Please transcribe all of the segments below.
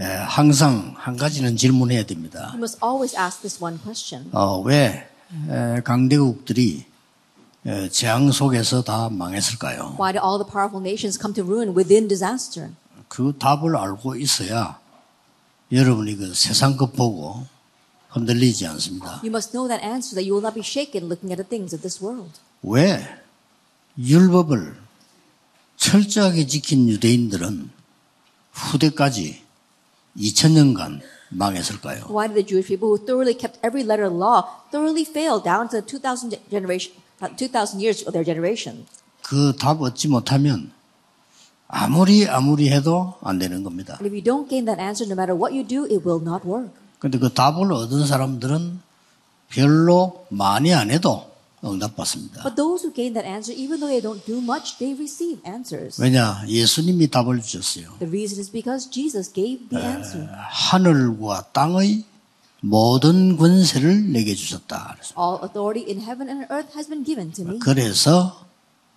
에, 항상 한 가지는 질문해야 됩니다. You must always ask this one question. 어, 왜 에, 강대국들이 에, 재앙 속에서 다 망했을까요? Why did all the powerful nations come to ruin within disaster? 그 답을 알고 있어야 여러분이 그 세상 것 보고 흔들리지 않습니다. You must know that answer that you will not be shaken looking at the things of this world. 왜 율법을 철저하게 지킨 유대인들은 후대까지 2000년간 망했을까요? Why did the Jewish people who thoroughly kept every letter of law thoroughly fail down to the 2000 generation, uh, 2000 years of their generation? 그 답 얻지 못하면 아무리 아무리 해도 안 되는 겁니다. And if you don't gain that answer, no matter what you do, it will not work. 근데 그 답을 얻은 사람들은 별로 많이 안 해도 응답 받습니다. But those who gain that answer, even though they don't do much, they receive answers. 왜냐? 예수님이 답을 주셨어요. The reason is because Jesus gave the answer. 하늘과 땅의 모든 권세를 내게 주셨다. All authority in heaven and earth has been given to me. 그래서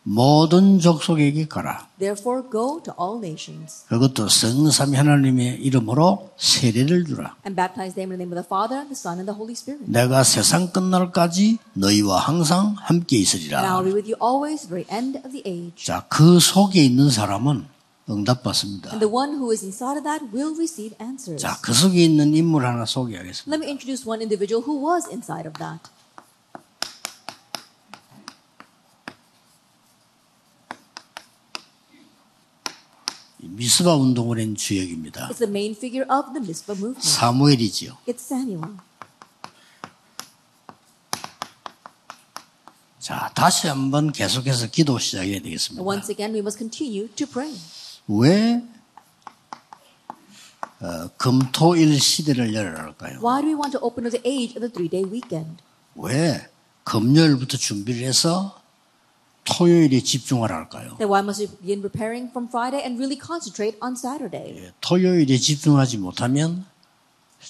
모든 족속에게 가라. Therefore, go to all nations 그것도 성삼위 하나님의 이름으로 세례를 주라. and baptize them in the name of the Father, the Son, and the Holy Spirit. 내가 세상 끝날까지 너희와 항상 함께 And 있으리라. will be with you always, the very end of the age. 자, 그 속에 있는 사람은 응답받습니다. And the one who is inside of that will receive answers. 자, 그 속에 있는 인물 하나 소개하겠습니다. Let me introduce one individual who was inside of that. 미스바 운동을 한 주역입니다. It's the main figure of the Mitzvah movement. 사무엘이지요. It's Samuel. 자, 다시 한번 계속해서 기도 시작해야 되겠습니다. once again, we must continue to pray. 왜 어, 금토일 시대를 열어할까요? Why do we want to open up the age of the three-day weekend? 왜 금요일부터 준비를 해서 토요일에 집중하라 할까요? Then why must we begin preparing from Friday and really concentrate on Saturday? 예, 토요일에 집중하지 못하면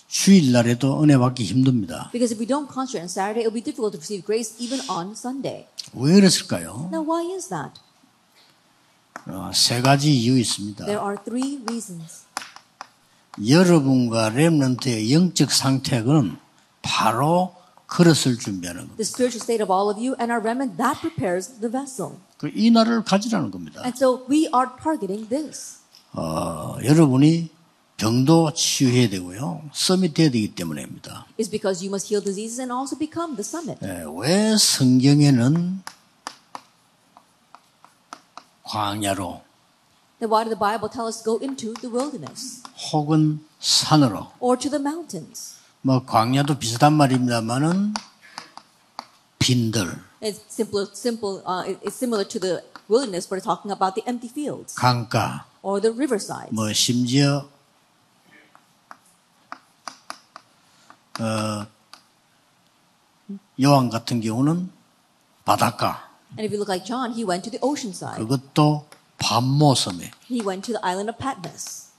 주일 날에도 은혜 받기 힘듭니다. Because if we don't concentrate on Saturday, it will be difficult to receive grace even on Sunday. 왜 그랬을까요? Now, why is that? 어, 세 가지 이유 있습니다. There are three reasons. 여러분과 렘넌트의 영적 상태는 바로 그릇을 준비하는 겁니다. The spiritual state of all of you and our remnant, that prepares the vessel. 그이 날을 가지라는 겁니다. And so we are targeting this. 어, 여러분이 병도 치유해야 되고요. 서밋해야 되기 때문입니다. It's because you must heal diseases and also become the summit. 예, 왜 성경에는 광야로 Then why did the Bible tell us to go into the wilderness 혹은 산으로 or to the mountains? 뭐 광야도 비슷한 말입니다만은 빈들, It's simple, simple. Uh, it- it's similar to the wilderness, but it's talking about the empty fields 강가, or the riversides. 뭐 심지어 어, 요한 같은 경우는 바닷가, And if you look like John, he went to the ocean side. 그것도 밤모섬에 He went to the island of Patmos.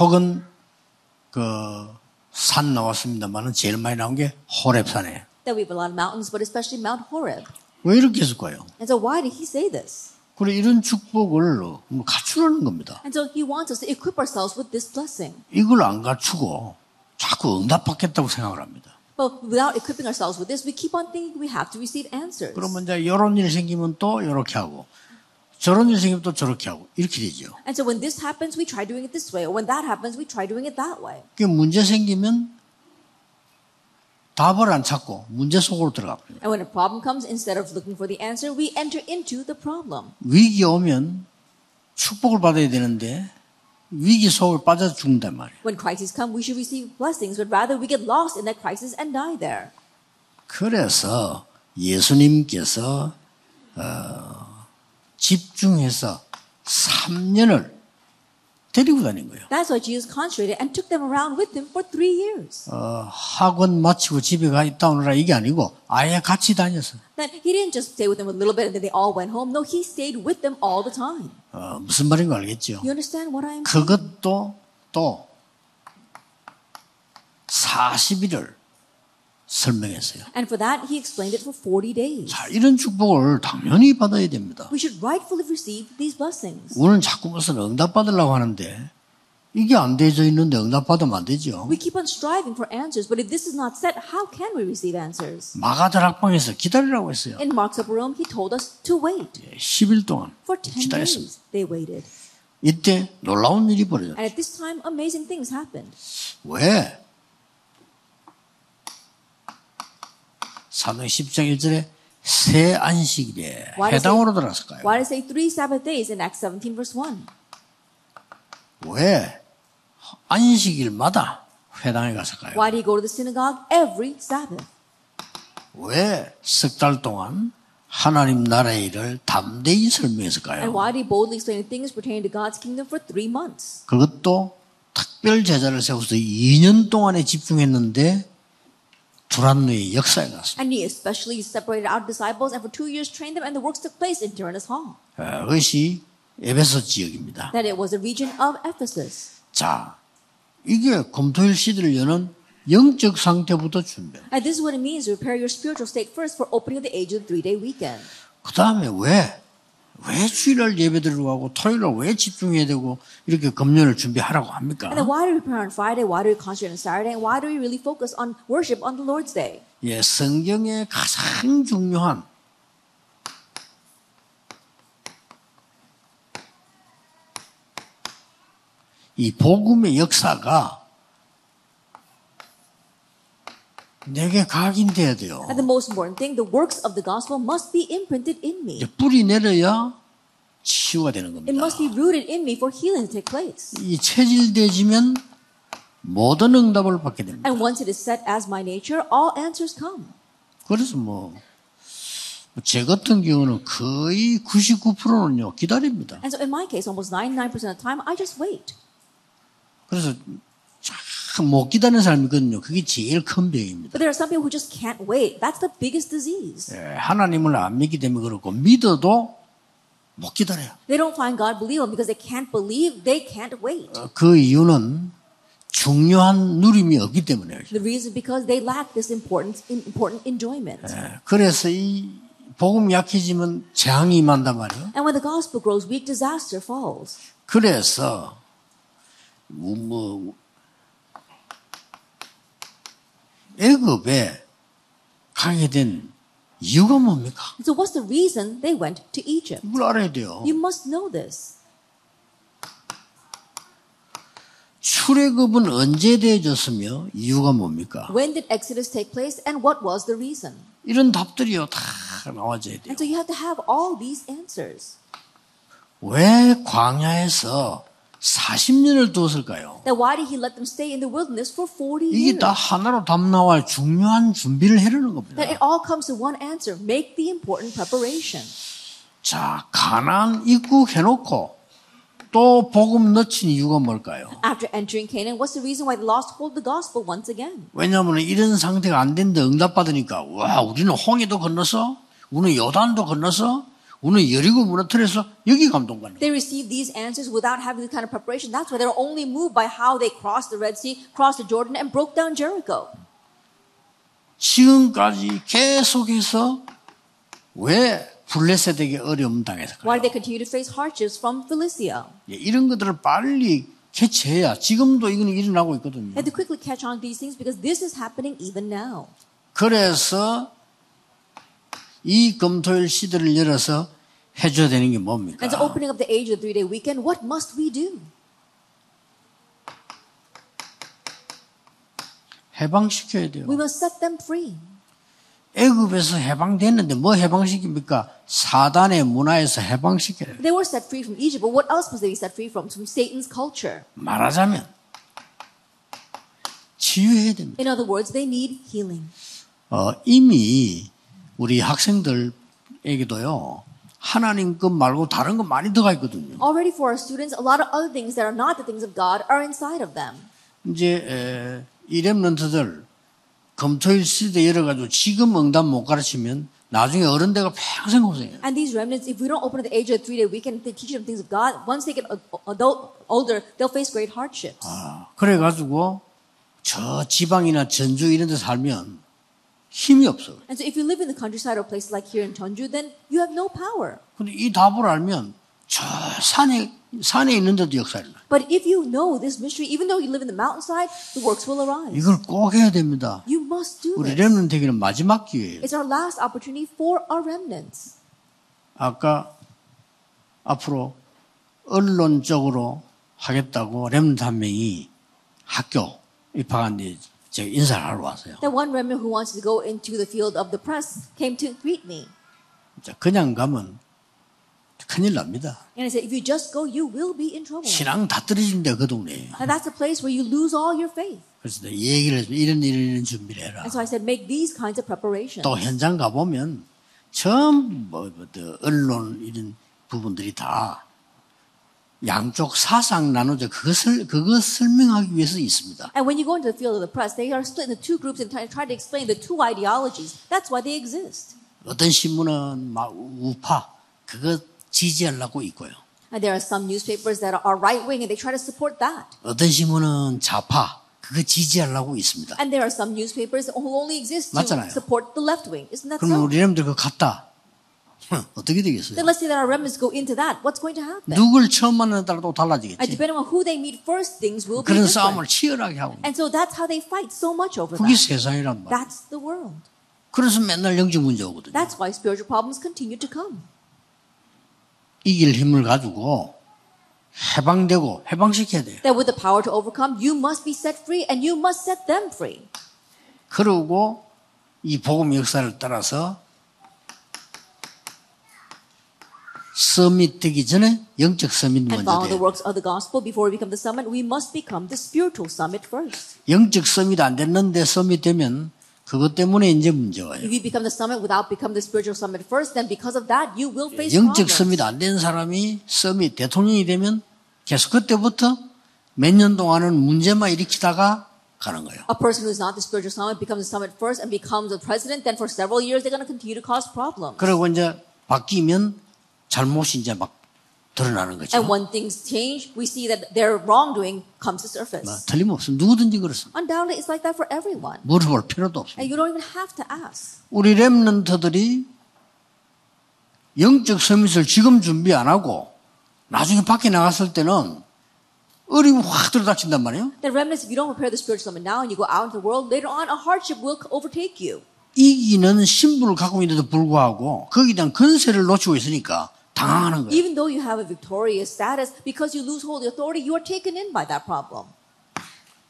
혹은 그 산 나왔습니다만은 제일 많이 나온 게 호랩산에. Then we have a lot of mountains, but especially Mount Horeb. 왜 이렇게 했을까요? And so why did he say this? 그래 이런 축복을 뭐 갖추라는 겁니다. And so he wants us to equip ourselves with this blessing. 이걸 안 갖추고 자꾸 응답받겠다고 생각을 합니다. But without equipping ourselves with this, we keep on thinking we have to receive answers. 그러면 이제 이런 일 생기면 또 이렇게 하고 저런 일 생기면 또 저렇게 하고 이렇게 되죠. And so when this happens, we try doing it this way. Or when that happens, we try doing it that way. 그 문제 생기면 답을 안 찾고 문제 속으로 들어갑니다. And when a problem comes, instead of looking for the answer, we enter into the problem. 위기 오면 축복을 받아야 되는데 위기 속을 빠져 죽는단 말이에요. When crises come, we should receive blessings, but rather we get lost in that crisis and die there. 그래서 예수님께서 어, 집중해서 3년을 데리고 다닌 거예요. That's why Jesus concentrated and took them around with him for three years. 어, 학원 마치고 집에 가 있다 오느라 이게 아니고 아예 같이 다녔어요. That he didn't just stay with them a little bit and then they all went home. No, he stayed with them all the time. 어, 무슨 말인 거 알겠죠? You understand what I am saying? 그것도 또 40일을 설명했어요. And for that, he explained it for 40 days. 자, 이런 축복을 당연히 받아야 됩니다. We should rightfully receive these blessings. 우리는 자꾸 무슨 응답 받으려고 하는데 이게 안 되져 있는데 응답 받으면 안 되죠. We keep on striving for answers, but if this is not set, how can we receive answers? 마가다락방에서 기다리라고 했어요. In Mark's upper room, he told us to wait. 10일 동안 For 10 기다렸습니다. days, they waited. 이때 놀라운 일이 벌어졌어요. And at this time, amazing things happened. 왜? 사도행 10장 1절에 새 안식일에 해당으로 들어갔을까요? Why does it say three Sabbath days in Acts 17, verse 1? 왜 안식일마다 회당에 갔을까요? Why do you go to the synagogue every Sabbath? 왜석달 동안 하나님 나라의 일을 담대히 And 설명했을까요? why do you boldly explain things pertaining to God's kingdom for three months? 그것도 특별 제자를 세워서 2년 동안에 집중했는데 두란노의 역사에 갔습니다. And he especially separated out disciples and for two years trained them, and the works took place in Tyrannus Hall. 어, 그것이 에베소 지역입니다. That it was the region of Ephesus. 자, 이게 검토일 시대를 여는 영적 상태부터 준비. And this is what it means to prepare your spiritual state first for opening of the age of the three day weekend. 그 다음에 왜, 왜 주일날 예배 들어가고 토요일날 왜 집중해야 되고 이렇게 금년을 준비하라고 합니까? And then why do we prepare on Friday? Why do we concentrate on Saturday? Why do we really focus on worship on the Lord's Day? 예, 성경의 가장 중요한 이 복음의 역사가 내게 각인돼야 돼요. And the most important thing, the works of the gospel must be imprinted in me. 이제 뿌리 내려야 치유가 되는 It 겁니다. must be rooted in me for healing to take place. 이 체질되지면 모든 응답을 받게 됩니다. And once it is set as my nature, all answers come. 그래서 뭐, 제 같은 경우는 거의 99%는요, 기다립니다. And so in my case, almost 99% of the time, I just wait. 그래서 참 못 기다리는 사람이 있거든요. 그게 제일 큰 병입니다. But there are some people who just can't wait. That's the biggest disease. 예, 하나님을 안 믿기 때문에 그렇고, 믿어도 못 기다려요. They don't find God believable because they can't believe, they can't wait. 어, 그 이유는 중요한 누림이 없기 때문에요. The reason is because they lack this important, important enjoyment. 예, 그래서 이 복음 약해지면 재앙이 임한단 말이에요. And when the gospel grows weak, disaster falls. 그래서 뭐, 뭐 애굽에 가게 된 이유가 뭡니까? So what's the reason they went to Egypt? 이걸 알아야 돼요. You must know this. 출애굽은 언제 되어졌으며 이유가 뭡니까? When did Exodus take place and what was the reason? 이런 답들이요 다 나와줘야 돼요. And so you have to have all these answers. 왜 광야에서 40년을 두었을까요? Then why did he let them stay in the wilderness for 40 이게 years? 다 하나로 답 나와 중요한 준비를 해라는 겁니다. That it all comes to one answer. Make the important preparation. 자, 가나안 입국 해놓고 또 복음 넣친 이유가 뭘까요? After entering Canaan, what's the reason why they lost hold the gospel once again? 왜냐하면 이런 상태가 안 된데 응답 받으니까 와 우리는 홍해도 건너서 우리는 요단도 건너서 우리는 여리고 무너뜨려서 여기 감동받는. They received these answers without having the kind of preparation. That's why they were only moved by how they crossed the Red Sea, crossed the Jordan, and broke down Jericho. 지금까지 계속해서 왜 블레셋에게 어려움 Why 당했을까요? did they continue to face hardships from Philistia? 예, 이런 것들을 빨리 캐치해야 지금도 이건 일어나고 있거든요. Had to quickly catch on these things because this is happening even now. 그래서 이 금토일 시대를 열어서 해줘야 되는 게 뭡니까? And so, opening up the age of the three day weekend, what must we do? 해방시켜야 돼요. We must set them free. 애굽에서 해방됐는데 뭐 해방시킵니까? 사단의 문화에서 해방시켜야 돼요. They were set free from Egypt, but what else must they be set free from? From Satan's culture. 말하자면 치유해야 됩니다. In other words, they need healing. 어, 이미 우리 학생들에게도요. 하나님 것 말고 다른 거 많이 들어가 있거든요. Already for our students, a lot of other things that are not the things of God are inside of them. 이제 에, 이 랩런트들 검토일 시대 열어가지고 지금 응답 못 가르치면 나중에 어른 되가 평생 고생해요. And these remnants, if we don't open at the age of three day weekend, they teach them things of God. Once they get adult, older, they'll face great hardships. 아, 그래가지고 저 지방이나 전주 이런 데 살면 힘이 없어. And so if you live in the countryside or places like here in Jeonju, then you have no power. 근데 이 답을 알면 저 산에 산에 있는데도 역사를 나. But if you know this mystery, even though you live in the mountainside, the works will arise. 이걸 꼭 해야 됩니다. You must do 우리 this. 렘넌 되기는 마지막 기회예요. It's our last opportunity for our remnants. 아까 앞으로 언론적으로 하겠다고 렘넌 한 명이 학교 입학한 뒤 제가 인사를 하러 왔어요. That one remnant who wants to go into the field of the press came to greet me. 자, 그냥 가면 큰일 납니다. And I said, if you just go, you will be in trouble. 신앙 다 떨어진다 그 동네에. And that's a place where you lose all your faith. 그래서 내가 이 얘기를 해서 이런 이런 준비를 해라. And so I said, make these kinds of preparations. 또 현장 가 보면 전부 뭐, 뭐, 또 언론 이런 부분들이 다 양쪽 사상 나누죠. 그것을 그것 설명하기 위해서 있습니다. And when you go into the field of the press, they are split into two groups and try, try to explain the two ideologies. That's why they exist. 어떤 신문은 막 우파 그거 지지하려고 있고요. And there are some newspapers that are right wing and they try to support that. 어떤 신문은 좌파 그거 지지하려고 있습니다. And there are some newspapers who only exist to 맞잖아요. support the left wing. Isn't that 그러면 so? 우리 놈들 그거 갔다. 어떻게 되겠어요? Then let's say that our remnants go into that. What's going to happen? 누굴 처음 만나는 따라 또 And 달라지겠지. depending on who they meet first, things will be 그런 싸움을 different. 치열하게 하고 And so that's how they fight so much over 그게 that. 세상이란 말이야. That's the world. 그래서 맨날 영적 문제 오거든요. That's why spiritual problems continue to come. 이길 힘을 가지고 해방되고 해방시켜야 돼요. That with the power to overcome, you must be set free and you must set them free. 그러고 이 복음 역사를 따라서 서밋 되기 전에 영적 서밋 And 먼저 follow the 돼요. works of the gospel before we become the summit. We must become the spiritual summit first. 영적 서밋 안 됐는데 서밋 되면 그것 때문에 이제 문제 와요. If you become the summit without become the spiritual summit first, then because of that, you will face 영적 problems. 서밋 안된 사람이 서밋 대통령이 되면 계속 그때부터 몇 년 동안은 문제만 일으키다가 가는 거예요. A person who is not the spiritual summit becomes the summit first and becomes a president, then for several years they're going to continue to cause problems. 그리고 이제 바뀌면 잘못이 이제 막 드러나는 거죠. And when things change, we see that their wrongdoing comes to surface. 뭐, 틀림없습니다. 누구든지 그렇습니다. Undoubtedly, it's like that for everyone. 물어볼 필요도 없습니다. And you don't even have to ask. 우리 랩런트들이 영적 서밋을 지금 준비 안 하고 나중에 밖에 나갔을 때는 어려움이 확 들어닥친단 말이에요. The remnants, if you don't prepare the spiritual summit now and you go out into the world, later on a hardship will overtake you. 이기는 신분을 갖고 있는데도 불구하고 거기에 대한 건세를 놓치고 있으니까 당황하는 거예요. Even though you have a victorious status, because you lose holy authority, you are taken in by that problem.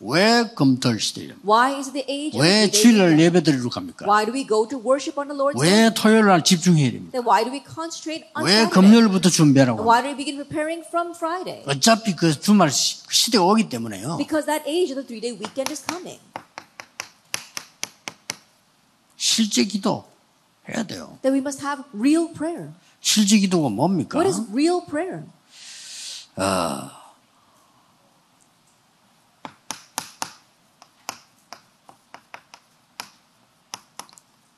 왜 금털 시대예요? Why is it the age of 왜 주일날? 예배드리러 갑니까? Why do we go to worship on the Lord's Day? 왜 토요일 날 집중해야 됩니까? Then why do we concentrate on 왜? 금요일부터 준비하라고? Why do we begin preparing from Friday? 어차피 그 주말 시- 시대가 오기 때문에요. Because that age of the three-day weekend is coming. 실제 기도 해야 돼요. Then we must have real prayer. 실제 기도가 뭡니까? What is real prayer?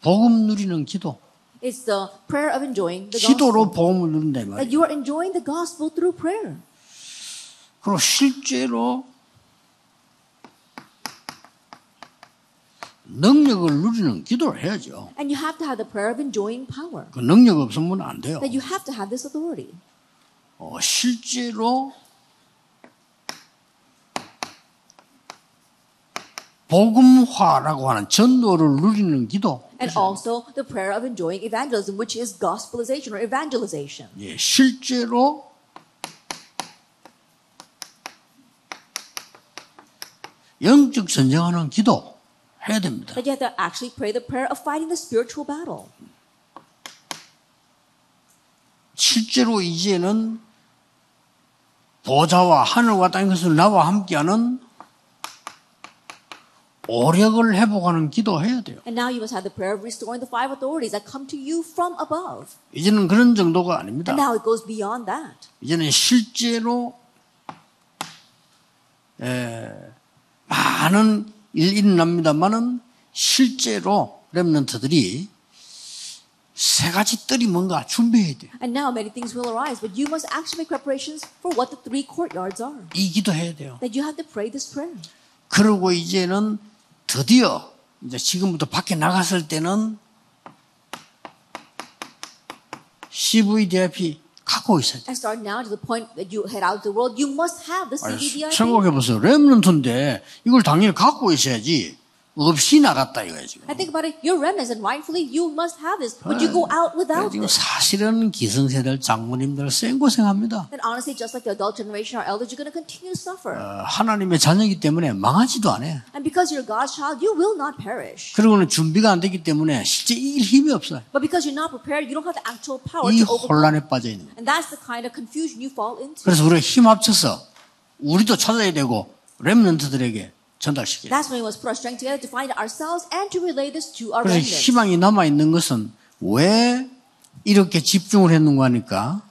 복음 누리는 기도. It's the prayer of enjoying the gospel. 기도로 복음을 누린다 이 That you are enjoying the gospel through prayer. 그리고 실제로 능력을 누리는 기도를 해야죠. And you have to have the prayer of enjoying power. 그 능력 없으면 안 돼요. That you have to have this authority. 어, 실제로 복음화라고 하는 전도를 누리는 기도. And also the prayer of enjoying evangelism, which is gospelization or evangelization. 예, 실제로 영적 전쟁하는 기도 해야 됩니다. That you have to actually pray the prayer of fighting the spiritual battle. 실제로 이제는 보좌와 하늘과 땅의 것을 나와 함께하는 오력을 회복하는 기도해야 돼요. And now you must have the prayer of restoring the five authorities that come to you from above. 이제는 그런 정도가 아닙니다. And now it goes beyond that. 이제는 실제로 에, 많은 일 일어납니다만은 실제로 렘넌트들이 세 가지 뜰이 뭔가 준비해야 돼요. And now many things will arise, but you must actually make preparations for what the three courtyards are. 이 기도해야 돼요. That you have to pray this prayer. 그리고 이제는 드디어 이제 지금부터 밖에 나갔을 때는 CVDIP 갖고 있어야 돼. And start now to the point that you head out to the world, you must have the CVDIP. 생각해 보세요. 렘넌트인데 이걸 당연히 갖고 있어야지. 없이 나갔다 이거야 지금. I think about it, you're remnants and rightfully you must have this, but you go out without 지금 this. 사실은 기성세대들 장모님들 생고생합니다. And honestly, just like the adult generation, our elders, you're going to continue to suffer. 어, 하나님의 자녀이기 때문에 망하지도 않아요. And because you're God's child, you will not perish. 그리고는 준비가 안 됐기 때문에 실제 이길 힘이 없어요. But because you're not prepared, you don't have the actual power 이 to overcome. 혼란에 빠져 있는 거예요. And that's the kind of confusion you fall into. 그래서 우리가 힘 합쳐서 우리도 찾아야 되고 렘넌트들에게 전달시켜요. That's when we must put our strength together to find ourselves and to relay this to our 그래서 remnants. 희망이 남아 있는 것은 왜 이렇게 집중을 했는가 하니까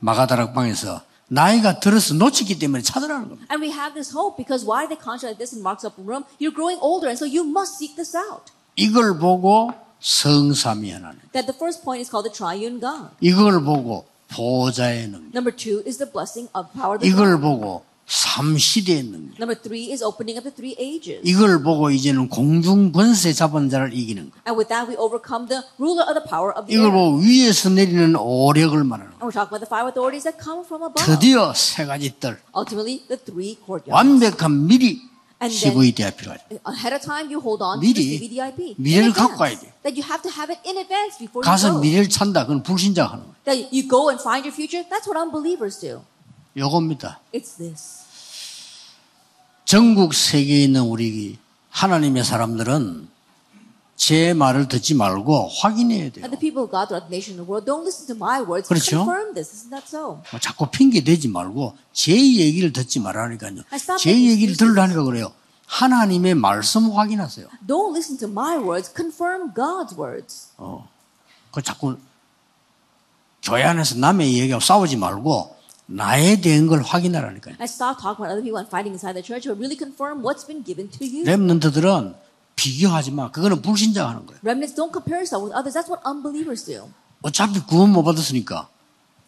마가다락방에서 나이가 들어서 놓쳤기 때문에 찾으라는 겁니다. And we have this hope because why they concentrate this in Mark's upper room? You're growing older, and so you must seek this out. 이걸 보고 성삼위 하나님. That the first point is called the triune God. 이걸 보고 보좌의 능력. Number two is the blessing of power. 이걸. 보고 삼시대의 능력. Number three is opening up the three ages. 이걸 보고 이제는 공중 권세 잡은 자를 이기는 거. And with that, we overcome the ruler of the power of the 이걸. 보고 위에서 내리는 오력을 말하는 거. And we're talking about the five authorities that come from above. 드디어 세 가지 뜰 Ultimately, the three courtyards. 완벽한 미리 you hold on 미리 to the CVDIP. 미래를. 갖고 가야 돼. That you have to have it in advance before you 가서 go. 미래를 찬다. 그건 불신자 하는 거예요. That you go and find your future. That's what unbelievers do. 요겁니다. It's this. 전국 세계에 있는 우리 하나님의 사람들은 제 말을 듣지 말고 확인해야 돼요. And the people of God throughout the nation and the world don't listen to my words. 그렇죠. Confirm this. Isn't that so? 뭐 자꾸 핑계 대지 말고 제 얘기를 듣지 말라니까요. 제 얘기를. 들으라니까 그래요. 하나님의 말씀 확인하세요. Don't listen to my words. Confirm God's words. 어. 그 자꾸 교회 안에서 남의 얘기하고 싸우지 말고 나에 대한 걸 확인하라니까요. And stop talking about other people and fighting inside the church, but really confirm what's been given to you. 렘넌트들은 비교하지 마. 그거는 불신자가 하는 거예요. Remnants don't compare yourself with others. That's what unbelievers do. 어차피 구원 못 받았으니까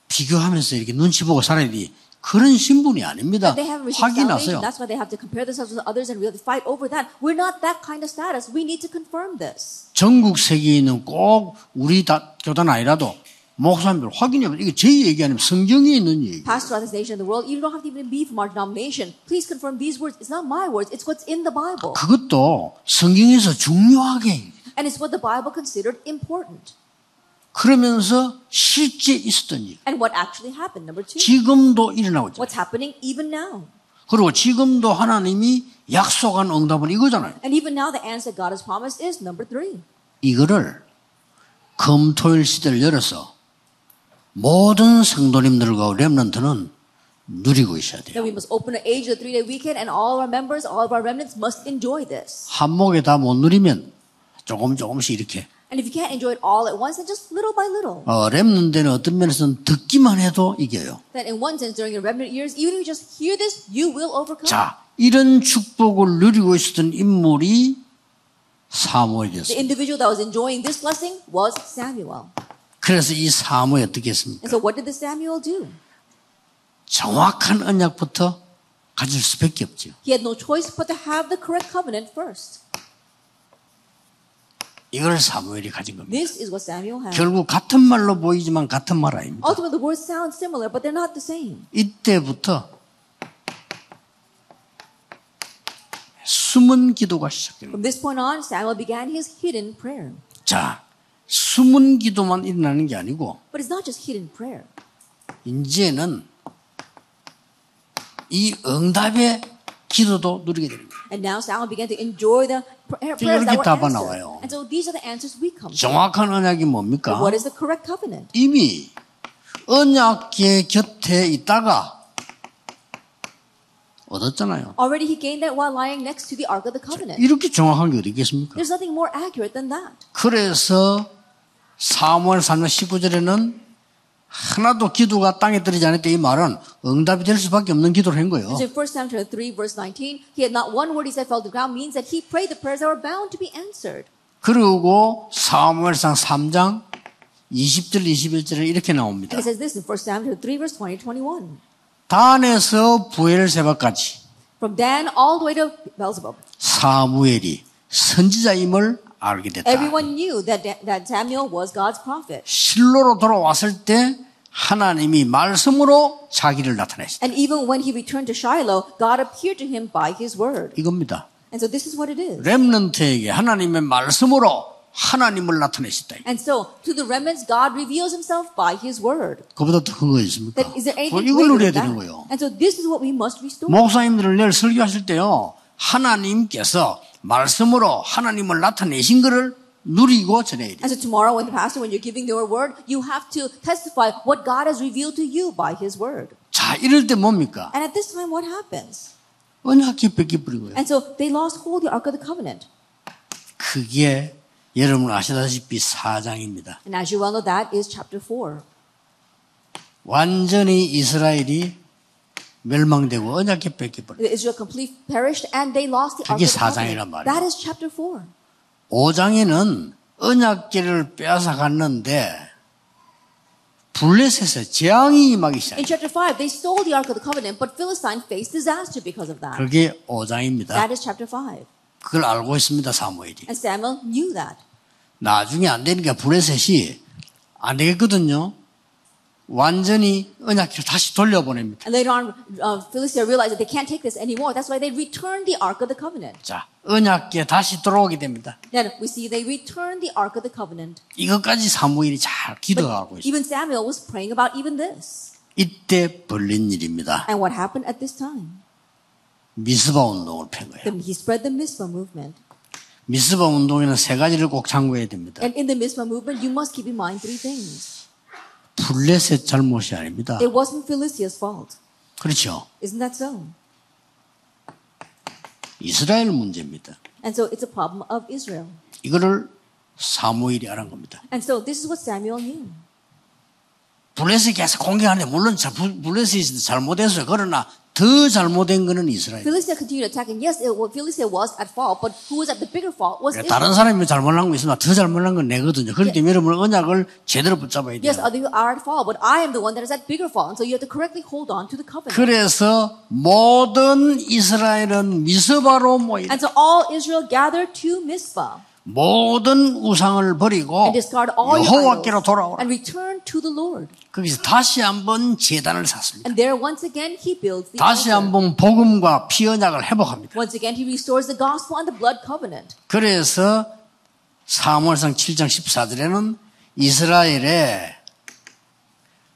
비교하면서 이렇게 눈치 보고 살아야 돼. 그런 신분이 아닙니다. 확인하세요. That's why they have to compare themselves with others and really fight over that. We're not that kind of status. We need to confirm this. 전국 세계에 있는 꼭 우리 다, 교단 아니라도 목사님들 확인해 보세요. 이게 제 얘기 아니면 성경에 있는 얘기. Pastors throughout this nation and the world, you don't have to even be from our denomination. Please confirm these words. It's not my words. It's what's in the Bible. 그것도 성경에서 중요하게 And it's what the Bible considered important. 그러면서 실제 있었던 일. And what actually happened. Number two. 지금도 일어나고 있죠. What's happening even now. 그리고 지금도 하나님이 약속한 응답은 이거잖아요. And even now, the answer God has promised is number three. 이거를 금토일 시대를 열어서 모든 성도님들과 렘넌트는 누리고 있어야 돼요. That we must open an age of the three day weekend, and all our members, all of our remnants must enjoy this. 한 목에 다 못 누리면 조금 조금씩 이렇게 And if you can't enjoy it all at once, then just little by little. 어, 렘넌트는 어떤 면에서는 듣기만 해도 이겨요. That in one sense, during your remnant years, even if you just hear this, you will overcome. 자, 이런 축복을 누리고 있었던 인물이 The 사무엘이었어요. individual that was enjoying this blessing was Samuel. 그래서 이 사무엘 어떻게 했습니까? So, what did the Samuel do? 정확한 언약부터 가질 수밖에 없죠. He had no choice but to have the correct covenant first. 이걸 사무엘이 가진 겁니다. This is what Samuel had. 결국 같은 말로 보이지만 같은 말 아닙니다. Ultimately, the words sound similar, but they're not the same. 이때부터 숨은 기도가 시작됩니다. From this point on, Samuel began his hidden prayer. 자, 숨은 기도만 일어나는 게 아니고 But it's not just hidden prayer. 이제는 이 응답의 기도도 누리게 됩니다. And now Samuel began to enjoy the prayers that 이렇게 were answered. 나와요. And so these are the answers we come. 정확한 언약이 뭡니까? What is the correct covenant? 이미 언약계 곁에 있다가 얻었잖아요. Already he gained that while lying next to the Ark of the Covenant. 이렇게 정확한 게 어디 있겠습니까? There's nothing more accurate than that. 그래서 사무엘 3장 19절에는 하나도 기도가 땅에 떨어지지 않을 때 이 말은 응답이 될 수밖에 없는 기도를 한 거예요. And so in 1 Samuel 3 verse 19, he had not one word he said fell to the ground means that he prayed the prayers that were bound to be answered. 그리고 사무엘상 3장 20절 21절에 이렇게 나옵니다. it says this in 1 Samuel 3 verse 20 21. 단에서 부엘세바까지 From Dan all the way to Beelzebub. 사무엘이 선지자임을 알게 됐다. Everyone knew that, that Samuel was God's prophet. 실로로 돌아왔을 때 하나님이 말씀으로 자기를 나타내셨다. And even when he returned to Shiloh, God appeared to him by his word. 이겁니다. And so this is what it is. 렘넌트에게 하나님의 말씀으로 하나님을 나타내셨다. And so to the remnants, God reveals himself by his word. 그보다 더 큰 거 있습니까? That is there 뭐 anything 이걸 누려야 되는 거예요. And so this is what we must restore. 목사님들을 내일 설교하실 때요. 하나님께서 말씀으로 하나님을 나타내신 것을 누리고 전해야 돼요. And so tomorrow, when the pastor, when you're giving your word, you have to testify what God has revealed to you by His word. 자, 이럴 때 뭡니까? And at this time, what happens? 언약이 뺏겨버린 거예요. And so they lost hold of the Ark of the Covenant. 그게 여러분 아시다시피 사장입니다. And as you well know, that is chapter 4. 완전히 이스라엘이 멸망되고 언약이 뺏겨버린 Israel completely perished and they lost the Ark 그게 of the 사장이란 Covenant. 말이에요. That is chapter 4. 5장에는 언약계를 빼앗아 갔는데 블레셋에 재앙이 임하기 In 시작해요. chapter 5, they stole the Ark of the Covenant, but Philistine faced disaster because of that. 그게 5장입니다. That is chapter 5. 그걸 알고 있습니다, 사무엘이. And Samuel knew that. 나중에 안 되니까 블레셋이 안 되겠거든요. 완전히 언약계를 다시 돌려보냅니다. And later on, uh, Philistia realized that they can't take this anymore. That's why they returned the Ark of the Covenant. 자, 언약계 다시 돌아오게 됩니다. Then we see they returned the Ark of the Covenant. 이것까지 사무엘이 잘 기도하고 있어요. Even Samuel was praying about even this. 이때 벌린 일입니다. And what happened at this time? 미스바 운동을 편 거예요. Then he spread the Mizpah movement. 미스바 운동에는 세 가지를 꼭 참고해야 됩니다. And in the Mizpah movement, you must keep in mind three things. 블레셋 잘못이 아닙니다. It wasn't Philistia's fault. 그렇죠. Isn't that so? 이스라엘 문제입니다. And so it's a problem of Israel. 이거를 사무엘이 알은 겁니다. And so this is what Samuel knew. 블레셋이 계속 공격하는데 물론 블레셋이 잘못했어요. 그러나 더 잘못된 거는 이스라엘. Philistia continued attacking. Yes, it, well, Philistia was at fault, but who was at the bigger fault was Israel. 다른 사람이 잘못한 거 있으면 더 잘못한 건 내거든요. 그렇기 때문에 여러분 언약을 제대로 붙잡아야 돼요. Yes, other people are at fault, but I am the one that is at bigger fault. And so you have to correctly hold on to the covenant. 그래서 모든 이스라엘은 미스바로 모이 And so all Israel gathered to Mizpah 모든 우상을 버리고 여호와께로 돌아오라. and return to the Lord. 거기서 다시 한번 제단을 샀습니다. And there once again he builds the 다시. 한번 복음과 피 언약을 회복합니다. Once again he restores the gospel and the blood covenant. 그래서 사무엘상 7장 14절에는 이스라엘에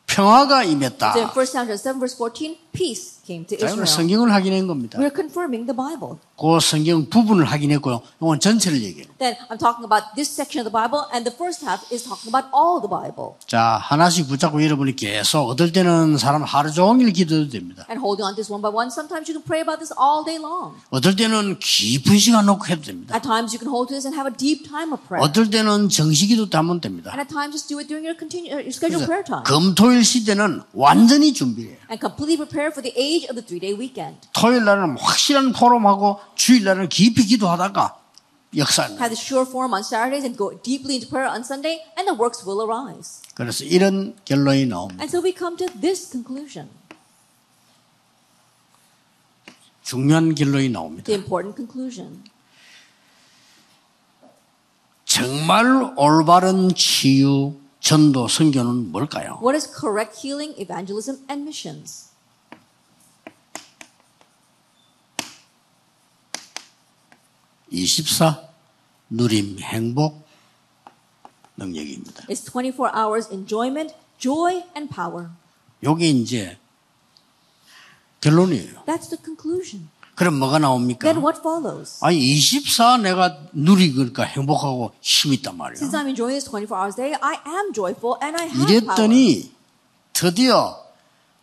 평화가 임했다. So in 1 Samuel 7 verse 14, peace came to Israel. 성경을 확인한 겁니다. We're confirming the Bible. 그 성경 부분을 확인했고요. 이건 전체를 얘기해요. Then I'm talking about this section of the Bible, and the first half is talking about all the Bible. 자, 하나씩 붙잡고 여러분이 계속 어떨 때는 사람 하루 종일 기도해도 됩니다. And holding on to this one by one, sometimes you can pray about this all day long. 어떨 때는 깊은 시간 놓고 해도 됩니다. At times you can hold to this and have a deep time of prayer. 어떨 때는 정식기도 때 하면 됩니다. And at times just do it during your, continue, uh, your scheduled prayer time. 금토일 시대는 완전히 준비해요. And completely prepare for the age of the three-day weekend. 토요일 날은 확실한 포럼하고 주일 날은 깊이 기도하다가 역사입니다. Have the sure form on Saturdays and go deeply into prayer on Sunday, and the works will arise. 그래서 이런 결론이 나옵니다. And so we come to this conclusion, 중요한 결론이 나옵니다. the important conclusion. 정말 올바른 치유, 전도, 선교는 뭘까요? What is correct healing, evangelism, and missions? (24) 누림, 행복, 능력입니다. It's 24 hours enjoyment, joy, and power. 요게 이제 결론이에요. That's the conclusion. 그럼 뭐가 나옵니까? Then what follows? 아니 24 내가 누리니까 행복하고 힘 있단 말이야. Since I'm enjoying this 24 hours a day, I am joyful and I have power. 이랬더니 드디어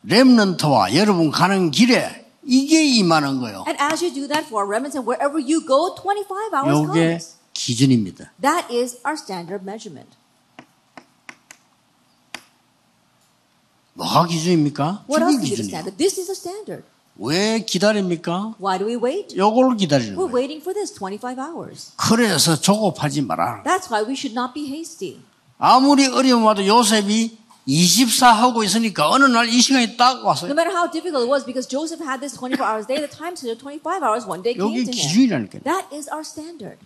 렘넌트와 여러분 가는 길에 이게 임하는 거예요. And as you do that for our remnants and wherever you go, 25 hours 요게 comes. 기준입니다. That is our standard measurement. 뭐가 기준입니까? What else is the 기준이에요. standard? This is a standard. 왜 기다립니까? Why do we wait? 요걸 기다리는 We're 거예요. waiting for this 25 hours. 그래서 조급하지 마라. That's why we should not be hasty. 아무리 어려움 와도 요셉이 24하고 있으니까 어느 날 이 시간이 딱 왔어요. No matter how difficult it was because Joseph had this 24 hours day, the time to 25 hours one day came to him. 기준이라니까. That is our standard.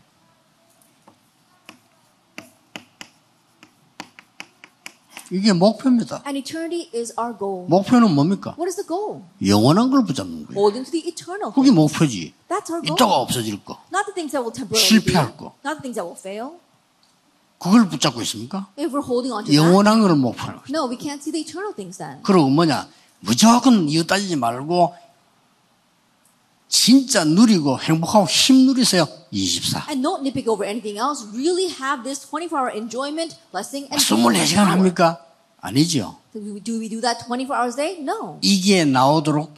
이게 목표입니다. And eternity is our goal. 목표는 뭡니까? What is the goal? 영원한 걸 붙잡는 거예요. Holding to the eternal. 그게 목표지. That's our goal. 이따가 없어질 거. Not the things that will temporarily. 실패할 거. Not the things that will fail. 그걸 붙잡고 있습니까? If we're holding on to that, 영원한 걸 목표로. no, we can't see the eternal things then. 그리고 뭐냐? 무조건 이유 따지지 말고 진짜 누리고 행복하고 힘 누리세요. 24. And don't nitpick over anything else. Really have this 24-hour enjoyment, blessing, and 24시간 합니까? 아니죠. Do we, do we do that 24 hours a day? No. 이게 나오도록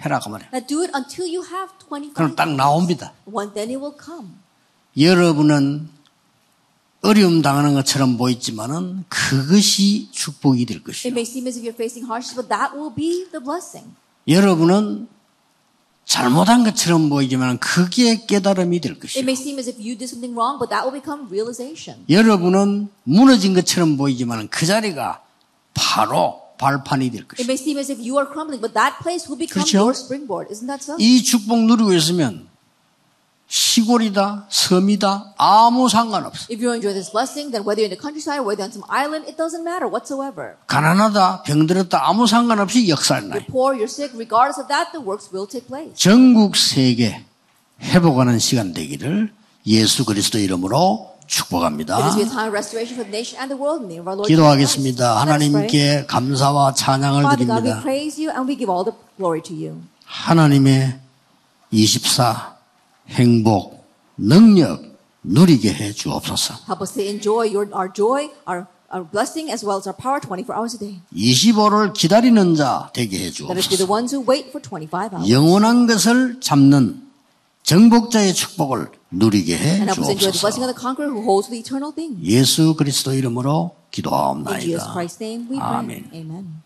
해라 그 말이에요. Now do it until you have 25. 그럼 딱 나옵니다. One, then it will come. 여러분은 어려움 당하는 것처럼 보이지만은 그것이 축복이 될 것이요. blessing. 여러분은 잘못한 것처럼 보이지만 그게 깨달음이 될 것이요. realization. 여러분은 무너진 것처럼 보이지만 그 자리가 바로 발판이 될 것이요. become 그렇죠? 이 축복 누리고 있으면 시골이다, 섬이다, 아무 상관없어. If you enjoy this blessing, then whether you're in the countryside, whether on some island, it doesn't matter whatsoever. 가난하다, 병들었다, 아무 상관없이 역사를 나요. You're poor, you're sick, regardless of that, the works will take place. 전국 세계 회복하는 시간 되기를 예수 그리스도 이름으로 축복합니다. 기도하겠습니다. 하나님께 감사와 찬양을 드립니다. 하나님의 24 행복, 능력 누리게 해 주옵소서. Help us to enjoy your, our joy, our, our blessing, as well as our power 24 hours a day. 25를 기다리는 자 되게 해 Let us be the 주옵소서. ones who wait for 25 hours. 영원한 것을 잡는 정복자의 축복을 누리게 해 And help us enjoy the blessing 주옵소서. of the conqueror who holds the eternal thing. 예수 그리스도 이름으로 In Jesus 기도하옵나이다. Christ's name we pray. 아멘. Amen.